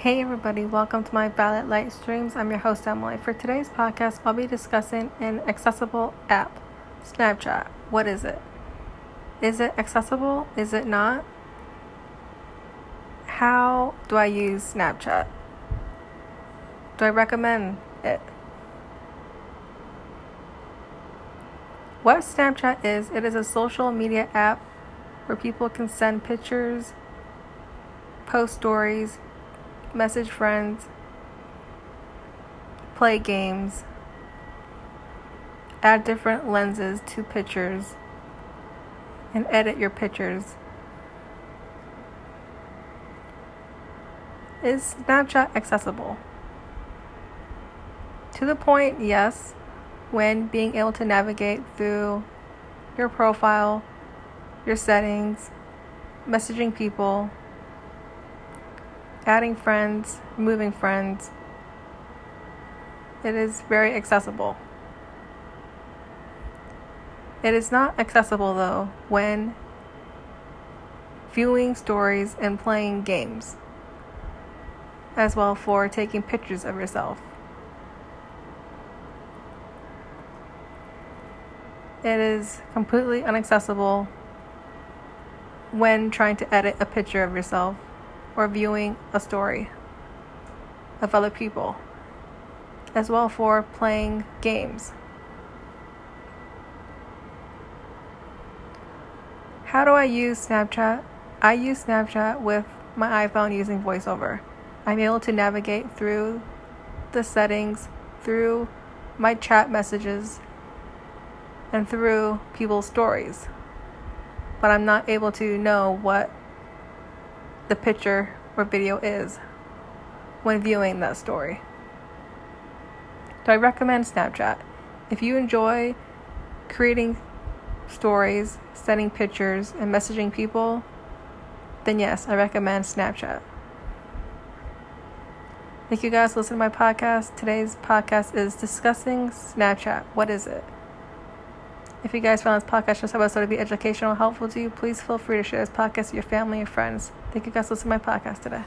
Hey everybody, welcome to my Violet Light Streams. I'm your host Emily. For today's podcast, I'll be discussing an accessible app, Snapchat. What is it? Is it accessible? Is it not? How do I use Snapchat? Do I recommend it? What Snapchat is, it is a social media app where people can send pictures, post stories, message friends, play games, add different lenses to pictures, and edit your pictures. Is Snapchat accessible? To the point, yes, when being able to navigate through your profile, your settings, messaging people, adding friends, moving friends. It is very accessible. It is not accessible though when viewing stories and playing games, as well for taking pictures of yourself. It is completely inaccessible when trying to edit a picture of yourself or viewing a story of other people, as well for playing games. How do I use Snapchat? I use Snapchat with my iPhone using VoiceOver. I'm able to navigate through the settings, through my chat messages, and through people's stories. But I'm not able to know what the picture or video is when viewing that story. Do I recommend Snapchat? If you enjoy creating stories, sending pictures, and messaging people, then yes, I recommend Snapchat. Thank you guys for listening to my podcast. Today's podcast is discussing Snapchat. What is it? If you guys found this podcast this episode to be educational helpful to you, please feel free to share this podcast with your family and friends. Thank you guys for listening to my podcast today.